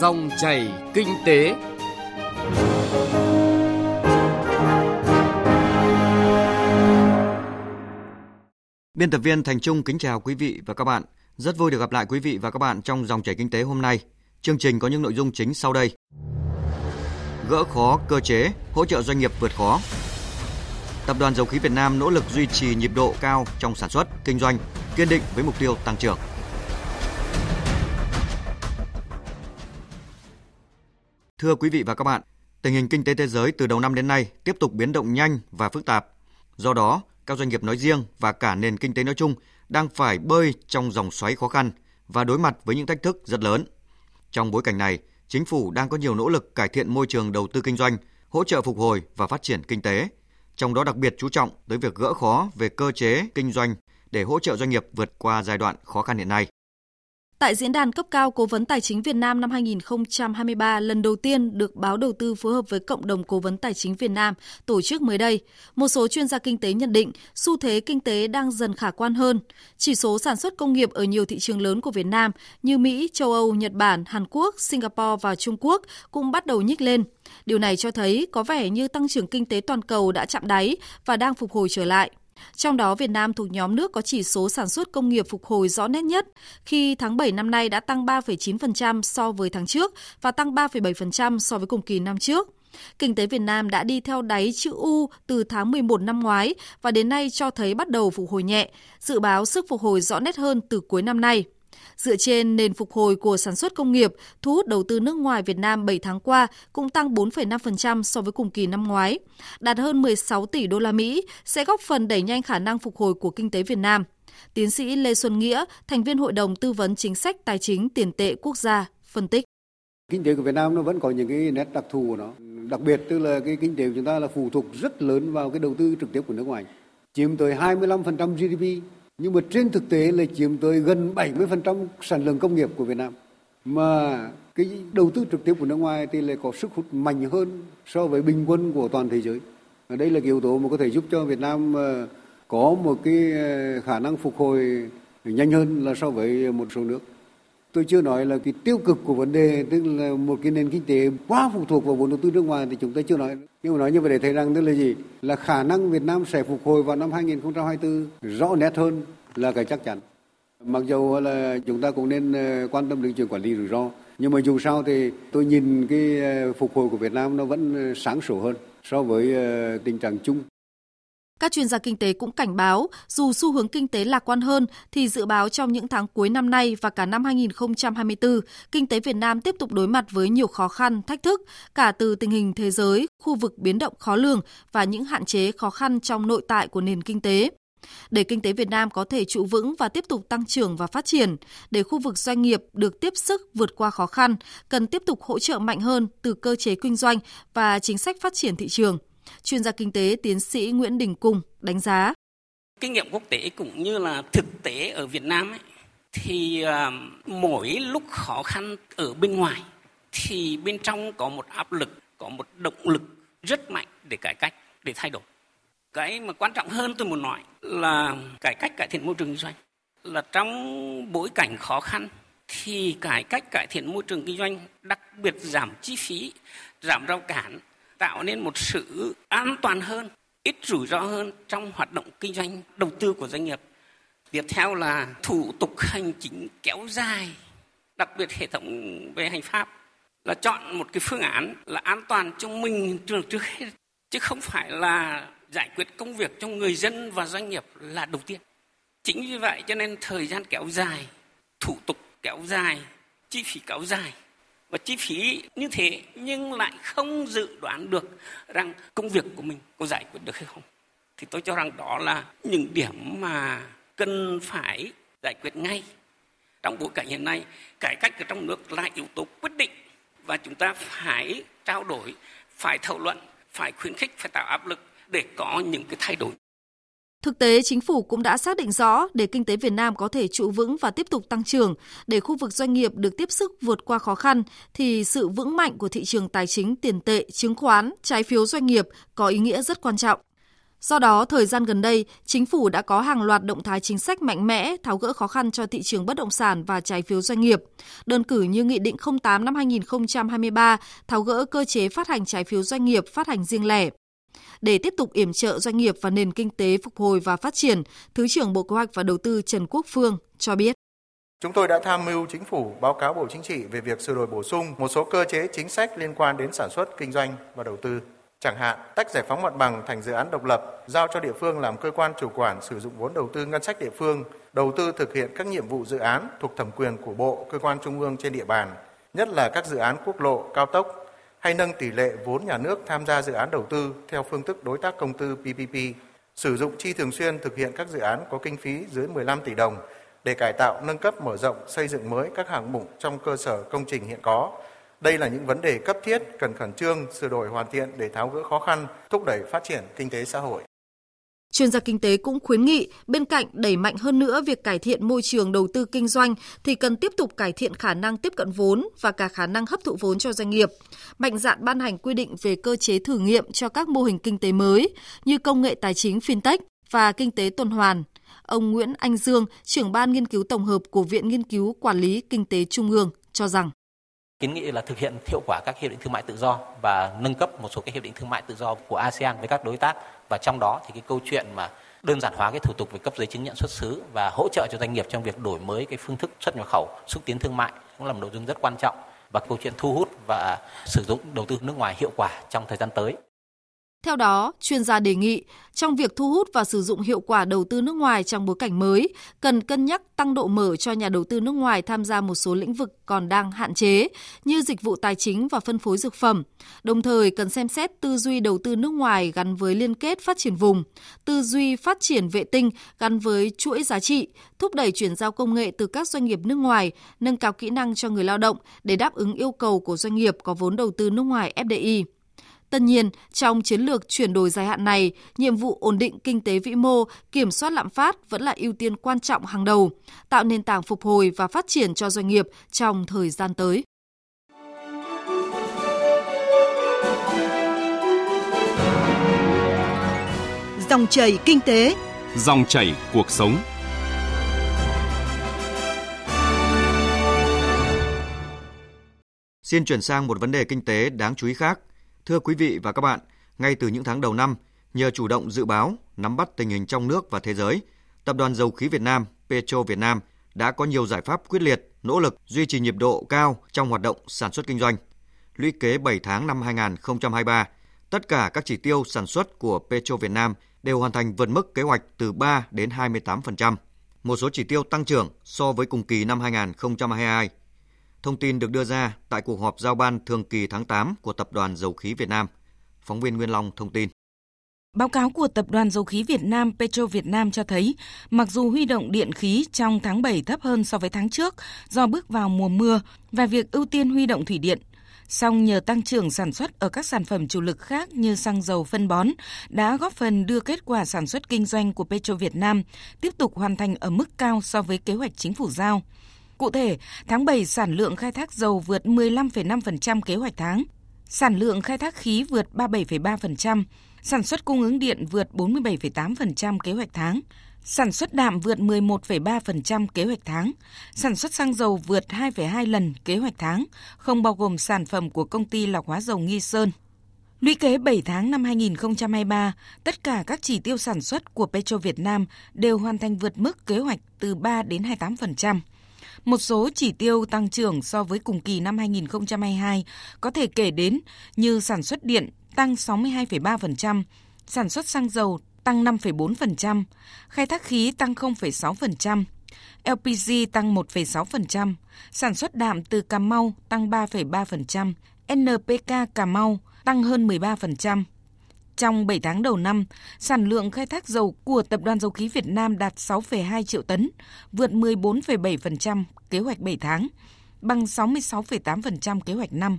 Dòng chảy kinh tế. Biên tập viên Thành Trung kính chào quý vị và các bạn. Rất vui được gặp lại quý vị và các bạn trong dòng chảy kinh tế hôm nay. Chương trình có những nội dung chính sau đây. Gỡ khó cơ chế, hỗ trợ doanh nghiệp vượt khó. Tập đoàn Dầu khí Việt Nam nỗ lực duy trì nhịp độ cao trong sản xuất, kinh doanh, kiên định với mục tiêu tăng trưởng. Thưa quý vị và các bạn, tình hình kinh tế thế giới từ đầu năm đến nay tiếp tục biến động nhanh và phức tạp. Do đó, các doanh nghiệp nói riêng và cả nền kinh tế nói chung đang phải bơi trong dòng xoáy khó khăn và đối mặt với những thách thức rất lớn. Trong bối cảnh này, chính phủ đang có nhiều nỗ lực cải thiện môi trường đầu tư kinh doanh, hỗ trợ phục hồi và phát triển kinh tế, trong đó đặc biệt chú trọng tới việc gỡ khó về cơ chế kinh doanh để hỗ trợ doanh nghiệp vượt qua giai đoạn khó khăn hiện nay. Tại diễn đàn cấp cao Cố vấn Tài chính Việt Nam năm 2023, lần đầu tiên được báo đầu tư phối hợp với Cộng đồng Cố vấn Tài chính Việt Nam tổ chức mới đây, một số chuyên gia kinh tế nhận định xu thế kinh tế đang dần khả quan hơn. Chỉ số sản xuất công nghiệp ở nhiều thị trường lớn của Việt Nam như Mỹ, châu Âu, Nhật Bản, Hàn Quốc, Singapore và Trung Quốc cũng bắt đầu nhích lên. Điều này cho thấy có vẻ như tăng trưởng kinh tế toàn cầu đã chạm đáy và đang phục hồi trở lại. Trong đó, Việt Nam thuộc nhóm nước có chỉ số sản xuất công nghiệp phục hồi rõ nét nhất, khi tháng 7 năm nay đã tăng 3,9% so với tháng trước và tăng 3,7% so với cùng kỳ năm trước. Kinh tế Việt Nam đã đi theo đáy chữ U từ tháng 11 năm ngoái và đến nay cho thấy bắt đầu phục hồi nhẹ, dự báo sức phục hồi rõ nét hơn từ cuối năm nay. Dựa trên nền phục hồi của sản xuất công nghiệp, thu hút đầu tư nước ngoài Việt Nam 7 tháng qua cũng tăng 4,5% so với cùng kỳ năm ngoái, đạt hơn 16 tỷ đô la Mỹ, sẽ góp phần đẩy nhanh khả năng phục hồi của kinh tế Việt Nam. Tiến sĩ Lê Xuân Nghĩa, thành viên Hội đồng tư vấn chính sách tài chính tiền tệ quốc gia, phân tích. Kinh tế của Việt Nam nó vẫn có những cái nét đặc thù của nó. Đặc biệt tức là cái kinh tế của chúng ta là phụ thuộc rất lớn vào cái đầu tư trực tiếp của nước ngoài. Chiếm tới 25% GDP nhưng mà trên thực tế là chiếm tới gần 70% sản lượng công nghiệp của Việt Nam. Mà cái đầu tư trực tiếp của nước ngoài thì lại có sức hút mạnh hơn so với bình quân của toàn thế giới. Và đây là cái yếu tố mà có thể giúp cho Việt Nam ờ, có một cái ờ, khả năng phục hồi nhanh hơn là so với một số nước. Tôi chưa nói là cái tiêu cực của vấn đề tức là một cái nền kinh tế quá phụ thuộc vào vốn đầu tư nước ngoài thì chúng ta chưa nói. Nhưng mà nói như vậy để thấy rằng tức là gì? Là khả năng Việt Nam sẽ phục hồi vào năm 2024 rõ nét hơn là cái chắc chắn. Mặc dù là chúng ta cũng nên ờ, quan tâm đến chuyện quản lý rủi ro, nhưng mà dù sao thì tôi nhìn cái ờ, phục hồi của Việt Nam nó vẫn ờ, sáng sủa hơn so với tình trạng chung. Các chuyên gia kinh tế cũng cảnh báo, dù xu hướng kinh tế lạc quan hơn thì dự báo trong những tháng cuối năm nay và cả năm 2024, kinh tế Việt Nam tiếp tục đối mặt với nhiều khó khăn, thách thức, cả từ tình hình thế giới, khu vực biến động khó lường và những hạn chế khó khăn trong nội tại của nền kinh tế. Để kinh tế Việt Nam có thể trụ vững và tiếp tục tăng trưởng và phát triển, để khu vực doanh nghiệp được tiếp sức vượt qua khó khăn, cần tiếp tục hỗ trợ mạnh hơn từ cơ chế kinh doanh và chính sách phát triển thị trường. Chuyên gia kinh tế tiến sĩ Nguyễn Đình Cung đánh giá. Kinh nghiệm quốc tế cũng như là thực tế ở Việt Nam ấy, thì à, mỗi lúc khó khăn ở bên ngoài thì bên trong có một áp lực, có một động lực rất mạnh để cải cách, để thay đổi. Cái mà quan trọng hơn tôi muốn nói là cải cách cải thiện môi trường kinh doanh. Là trong bối cảnh khó khăn thì cải cách cải thiện môi trường kinh doanh, đặc biệt giảm chi phí, giảm rào cản tạo nên một sự an toàn hơn, ít rủi ro hơn trong hoạt động kinh doanh đầu tư của doanh nghiệp. Tiếp theo là thủ tục hành chính kéo dài, đặc biệt hệ thống về hành pháp là chọn một cái phương án là an toàn cho mình trường trước hết chứ không phải là giải quyết công việc cho người dân và doanh nghiệp là đầu tiên. Chính vì vậy cho nên thời gian kéo dài, thủ tục kéo dài, chi phí kéo dài và chi phí như thế nhưng lại không dự đoán được rằng công việc của mình có giải quyết được hay không. Thì tôi cho rằng đó là những điểm mà cần phải giải quyết ngay. Trong bối cảnh hiện nay, cải cách ở trong nước là yếu tố quyết định và chúng ta phải trao đổi, phải thảo luận, phải khuyến khích, phải tạo áp lực để có những cái thay đổi. Thực tế, chính phủ cũng đã xác định rõ để kinh tế Việt Nam có thể trụ vững và tiếp tục tăng trưởng, để khu vực doanh nghiệp được tiếp sức vượt qua khó khăn, thì sự vững mạnh của thị trường tài chính tiền tệ, chứng khoán, trái phiếu doanh nghiệp có ý nghĩa rất quan trọng. Do đó, thời gian gần đây, chính phủ đã có hàng loạt động thái chính sách mạnh mẽ tháo gỡ khó khăn cho thị trường bất động sản và trái phiếu doanh nghiệp. Đơn cử như Nghị định 08 năm 2023 tháo gỡ cơ chế phát hành trái phiếu doanh nghiệp phát hành riêng lẻ. Để tiếp tục yểm trợ doanh nghiệp và nền kinh tế phục hồi và phát triển, Thứ trưởng Bộ Kế hoạch và Đầu tư Trần Quốc Phương cho biết. Chúng tôi đã tham mưu chính phủ báo cáo Bộ Chính trị về việc sửa đổi bổ sung một số cơ chế chính sách liên quan đến sản xuất, kinh doanh và đầu tư. Chẳng hạn, tách giải phóng mặt bằng thành dự án độc lập, giao cho địa phương làm cơ quan chủ quản sử dụng vốn đầu tư ngân sách địa phương, đầu tư thực hiện các nhiệm vụ dự án thuộc thẩm quyền của bộ, cơ quan trung ương trên địa bàn, nhất là các dự án quốc lộ, cao tốc, hay nâng tỷ lệ vốn nhà nước tham gia dự án đầu tư theo phương thức đối tác công tư PPP, sử dụng chi thường xuyên thực hiện các dự án có kinh phí dưới 15 tỷ đồng để cải tạo, nâng cấp, mở rộng, xây dựng mới các hạng mục trong cơ sở công trình hiện có. Đây là những vấn đề cấp thiết cần khẩn trương sửa đổi hoàn thiện để tháo gỡ khó khăn, thúc đẩy phát triển kinh tế xã hội. Chuyên gia kinh tế cũng khuyến nghị bên cạnh đẩy mạnh hơn nữa việc cải thiện môi trường đầu tư kinh doanh thì cần tiếp tục cải thiện khả năng tiếp cận vốn và cả khả năng hấp thụ vốn cho doanh nghiệp. Mạnh dạn ban hành quy định về cơ chế thử nghiệm cho các mô hình kinh tế mới như công nghệ tài chính fintech và kinh tế tuần hoàn. Ông Nguyễn Anh Dương, trưởng ban nghiên cứu tổng hợp của Viện Nghiên cứu Quản lý Kinh tế Trung ương cho rằng kiến nghị là thực hiện hiệu quả các hiệp định thương mại tự do và nâng cấp một số các hiệp định thương mại tự do của ASEAN với các đối tác và trong đó thì cái câu chuyện mà đơn giản hóa cái thủ tục về cấp giấy chứng nhận xuất xứ và hỗ trợ cho doanh nghiệp trong việc đổi mới cái phương thức xuất nhập khẩu, xúc tiến thương mại cũng là một nội dung rất quan trọng và câu chuyện thu hút và sử dụng đầu tư nước ngoài hiệu quả trong thời gian tới. Theo đó, chuyên gia đề nghị trong việc thu hút và sử dụng hiệu quả đầu tư nước ngoài trong bối cảnh mới, cần cân nhắc tăng độ mở cho nhà đầu tư nước ngoài tham gia một số lĩnh vực còn đang hạn chế như dịch vụ tài chính và phân phối dược phẩm. Đồng thời cần xem xét tư duy đầu tư nước ngoài gắn với liên kết phát triển vùng, tư duy phát triển vệ tinh gắn với chuỗi giá trị, thúc đẩy chuyển giao công nghệ từ các doanh nghiệp nước ngoài, nâng cao kỹ năng cho người lao động để đáp ứng yêu cầu của doanh nghiệp có vốn đầu tư nước ngoài FDI. Tất nhiên, trong chiến lược chuyển đổi dài hạn này, nhiệm vụ ổn định kinh tế vĩ mô, kiểm soát lạm phát vẫn là ưu tiên quan trọng hàng đầu, tạo nền tảng phục hồi và phát triển cho doanh nghiệp trong thời gian tới. Dòng chảy kinh tế, dòng chảy cuộc sống. Xin chuyển sang một vấn đề kinh tế đáng chú ý khác. Thưa quý vị và các bạn, ngay từ những tháng đầu năm, nhờ chủ động dự báo, nắm bắt tình hình trong nước và thế giới, Tập đoàn Dầu khí Việt Nam Petro Việt Nam đã có nhiều giải pháp quyết liệt, nỗ lực duy trì nhịp độ cao trong hoạt động sản xuất kinh doanh. Lũy kế 7 tháng năm 2023, tất cả các chỉ tiêu sản xuất của Petro Việt Nam đều hoàn thành vượt mức kế hoạch từ 3 đến 28%. Một số chỉ tiêu tăng trưởng so với cùng kỳ năm 2022 Thông tin được đưa ra tại cuộc họp giao ban thường kỳ tháng 8 của Tập đoàn Dầu khí Việt Nam. Phóng viên Nguyên Long thông tin. Báo cáo của Tập đoàn Dầu khí Việt Nam Petro Việt Nam cho thấy, mặc dù huy động điện khí trong tháng 7 thấp hơn so với tháng trước do bước vào mùa mưa và việc ưu tiên huy động thủy điện, song nhờ tăng trưởng sản xuất ở các sản phẩm chủ lực khác như xăng dầu phân bón đã góp phần đưa kết quả sản xuất kinh doanh của Petro Việt Nam tiếp tục hoàn thành ở mức cao so với kế hoạch chính phủ giao. Cụ thể, tháng 7 sản lượng khai thác dầu vượt 15,5% kế hoạch tháng, sản lượng khai thác khí vượt 37,3%, sản xuất cung ứng điện vượt 47,8% kế hoạch tháng, sản xuất đạm vượt 11,3% kế hoạch tháng, sản xuất xăng dầu vượt 2,2 lần kế hoạch tháng, không bao gồm sản phẩm của công ty lọc hóa dầu Nghi Sơn. Lũy kế 7 tháng năm 2023, tất cả các chỉ tiêu sản xuất của Petro Việt Nam đều hoàn thành vượt mức kế hoạch từ 3 đến 28%. Một số chỉ tiêu tăng trưởng so với cùng kỳ năm 2022 có thể kể đến như sản xuất điện tăng 62,3%, sản xuất xăng dầu tăng 5,4%, khai thác khí tăng 0,6%, LPG tăng 1,6%, sản xuất đạm từ Cà Mau tăng 3,3%, NPK Cà Mau tăng hơn 13%. Trong 7 tháng đầu năm, sản lượng khai thác dầu của Tập đoàn Dầu khí Việt Nam đạt 6,2 triệu tấn, vượt 14,7% kế hoạch 7 tháng, bằng 66,8% kế hoạch năm.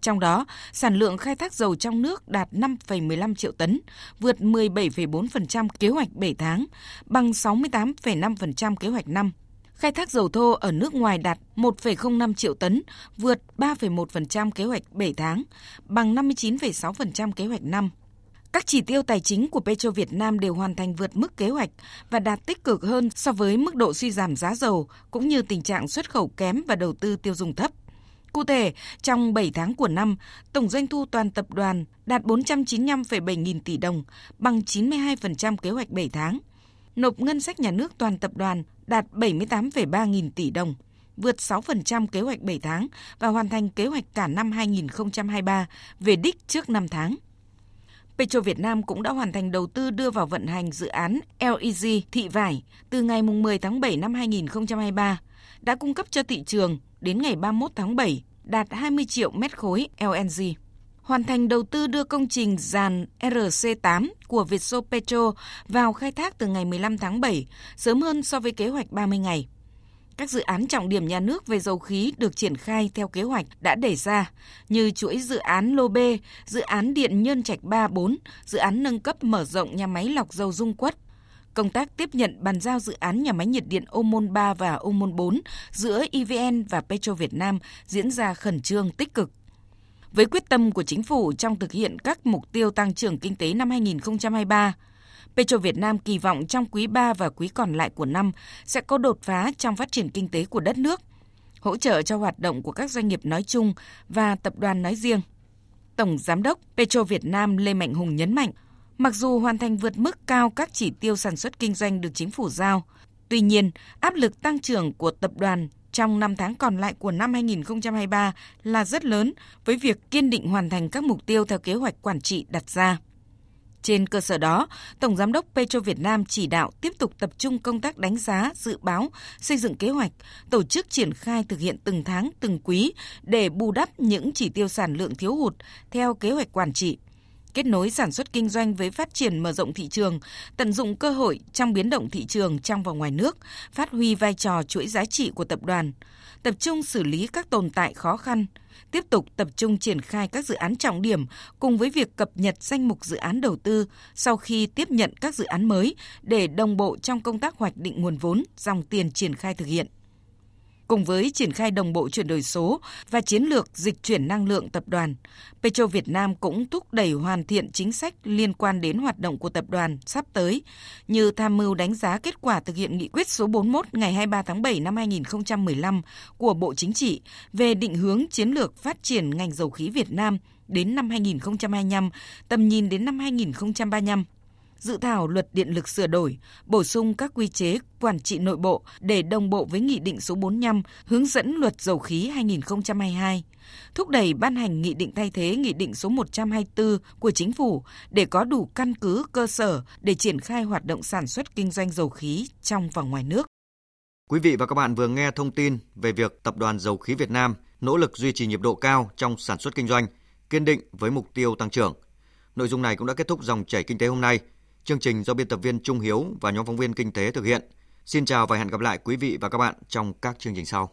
Trong đó, sản lượng khai thác dầu trong nước đạt 5,15 triệu tấn, vượt 17,4% kế hoạch 7 tháng, bằng 68,5% kế hoạch năm. Khai thác dầu thô ở nước ngoài đạt 1,05 triệu tấn, vượt 3,1% kế hoạch 7 tháng, bằng 59,6% kế hoạch năm. Các chỉ tiêu tài chính của Petro Việt Nam đều hoàn thành vượt mức kế hoạch và đạt tích cực hơn so với mức độ suy giảm giá dầu cũng như tình trạng xuất khẩu kém và đầu tư tiêu dùng thấp. Cụ thể, trong 7 tháng của năm, tổng doanh thu toàn tập đoàn đạt 495,7 nghìn tỷ đồng, bằng 92% kế hoạch 7 tháng. Nộp ngân sách nhà nước toàn tập đoàn đạt 78,3 nghìn tỷ đồng, vượt 6% kế hoạch 7 tháng và hoàn thành kế hoạch cả năm 2023 về đích trước 5 tháng. Petro Việt Nam cũng đã hoàn thành đầu tư đưa vào vận hành dự án LEG Thị Vải từ ngày 10 tháng 7 năm 2023, đã cung cấp cho thị trường đến ngày 31 tháng 7 đạt 20 triệu mét khối LNG. Hoàn thành đầu tư đưa công trình dàn RC8 của Vietso Petro vào khai thác từ ngày 15 tháng 7, sớm hơn so với kế hoạch 30 ngày. Các dự án trọng điểm nhà nước về dầu khí được triển khai theo kế hoạch đã đề ra, như chuỗi dự án Lô B, dự án điện Nhân Trạch 3 4, dự án nâng cấp mở rộng nhà máy lọc dầu Dung Quất, công tác tiếp nhận bàn giao dự án nhà máy nhiệt điện Ô Môn 3 và Ô Môn 4 giữa EVN và Petro Việt Nam diễn ra khẩn trương tích cực. Với quyết tâm của chính phủ trong thực hiện các mục tiêu tăng trưởng kinh tế năm 2023, Petro Việt Nam kỳ vọng trong quý 3 và quý còn lại của năm sẽ có đột phá trong phát triển kinh tế của đất nước, hỗ trợ cho hoạt động của các doanh nghiệp nói chung và tập đoàn nói riêng. Tổng Giám đốc Petro Việt Nam Lê Mạnh Hùng nhấn mạnh, mặc dù hoàn thành vượt mức cao các chỉ tiêu sản xuất kinh doanh được chính phủ giao, tuy nhiên áp lực tăng trưởng của tập đoàn trong 5 tháng còn lại của năm 2023 là rất lớn với việc kiên định hoàn thành các mục tiêu theo kế hoạch quản trị đặt ra. Trên cơ sở đó, Tổng Giám đốc Petro Việt Nam chỉ đạo tiếp tục tập trung công tác đánh giá, dự báo, xây dựng kế hoạch, tổ chức triển khai thực hiện từng tháng, từng quý để bù đắp những chỉ tiêu sản lượng thiếu hụt theo kế hoạch quản trị kết nối sản xuất kinh doanh với phát triển mở rộng thị trường, tận dụng cơ hội trong biến động thị trường trong và ngoài nước, phát huy vai trò chuỗi giá trị của tập đoàn, tập trung xử lý các tồn tại khó khăn, tiếp tục tập trung triển khai các dự án trọng điểm cùng với việc cập nhật danh mục dự án đầu tư sau khi tiếp nhận các dự án mới để đồng bộ trong công tác hoạch định nguồn vốn, dòng tiền triển khai thực hiện. Cùng với triển khai đồng bộ chuyển đổi số và chiến lược dịch chuyển năng lượng tập đoàn, Petro Việt Nam cũng thúc đẩy hoàn thiện chính sách liên quan đến hoạt động của tập đoàn sắp tới, như tham mưu đánh giá kết quả thực hiện nghị quyết số 41 ngày 23 tháng 7 năm 2015 của Bộ Chính trị về định hướng chiến lược phát triển ngành dầu khí Việt Nam đến năm 2025, tầm nhìn đến năm 2035 dự thảo luật điện lực sửa đổi, bổ sung các quy chế quản trị nội bộ để đồng bộ với Nghị định số 45 hướng dẫn luật dầu khí 2022, thúc đẩy ban hành nghị định thay thế Nghị định số 124 của Chính phủ để có đủ căn cứ cơ sở để triển khai hoạt động sản xuất kinh doanh dầu khí trong và ngoài nước. Quý vị và các bạn vừa nghe thông tin về việc Tập đoàn Dầu khí Việt Nam nỗ lực duy trì nhịp độ cao trong sản xuất kinh doanh, kiên định với mục tiêu tăng trưởng. Nội dung này cũng đã kết thúc dòng chảy kinh tế hôm nay. Chương trình do biên tập viên Trung Hiếu và nhóm phóng viên kinh tế thực hiện. Xin chào và hẹn gặp lại quý vị và các bạn trong các chương trình sau.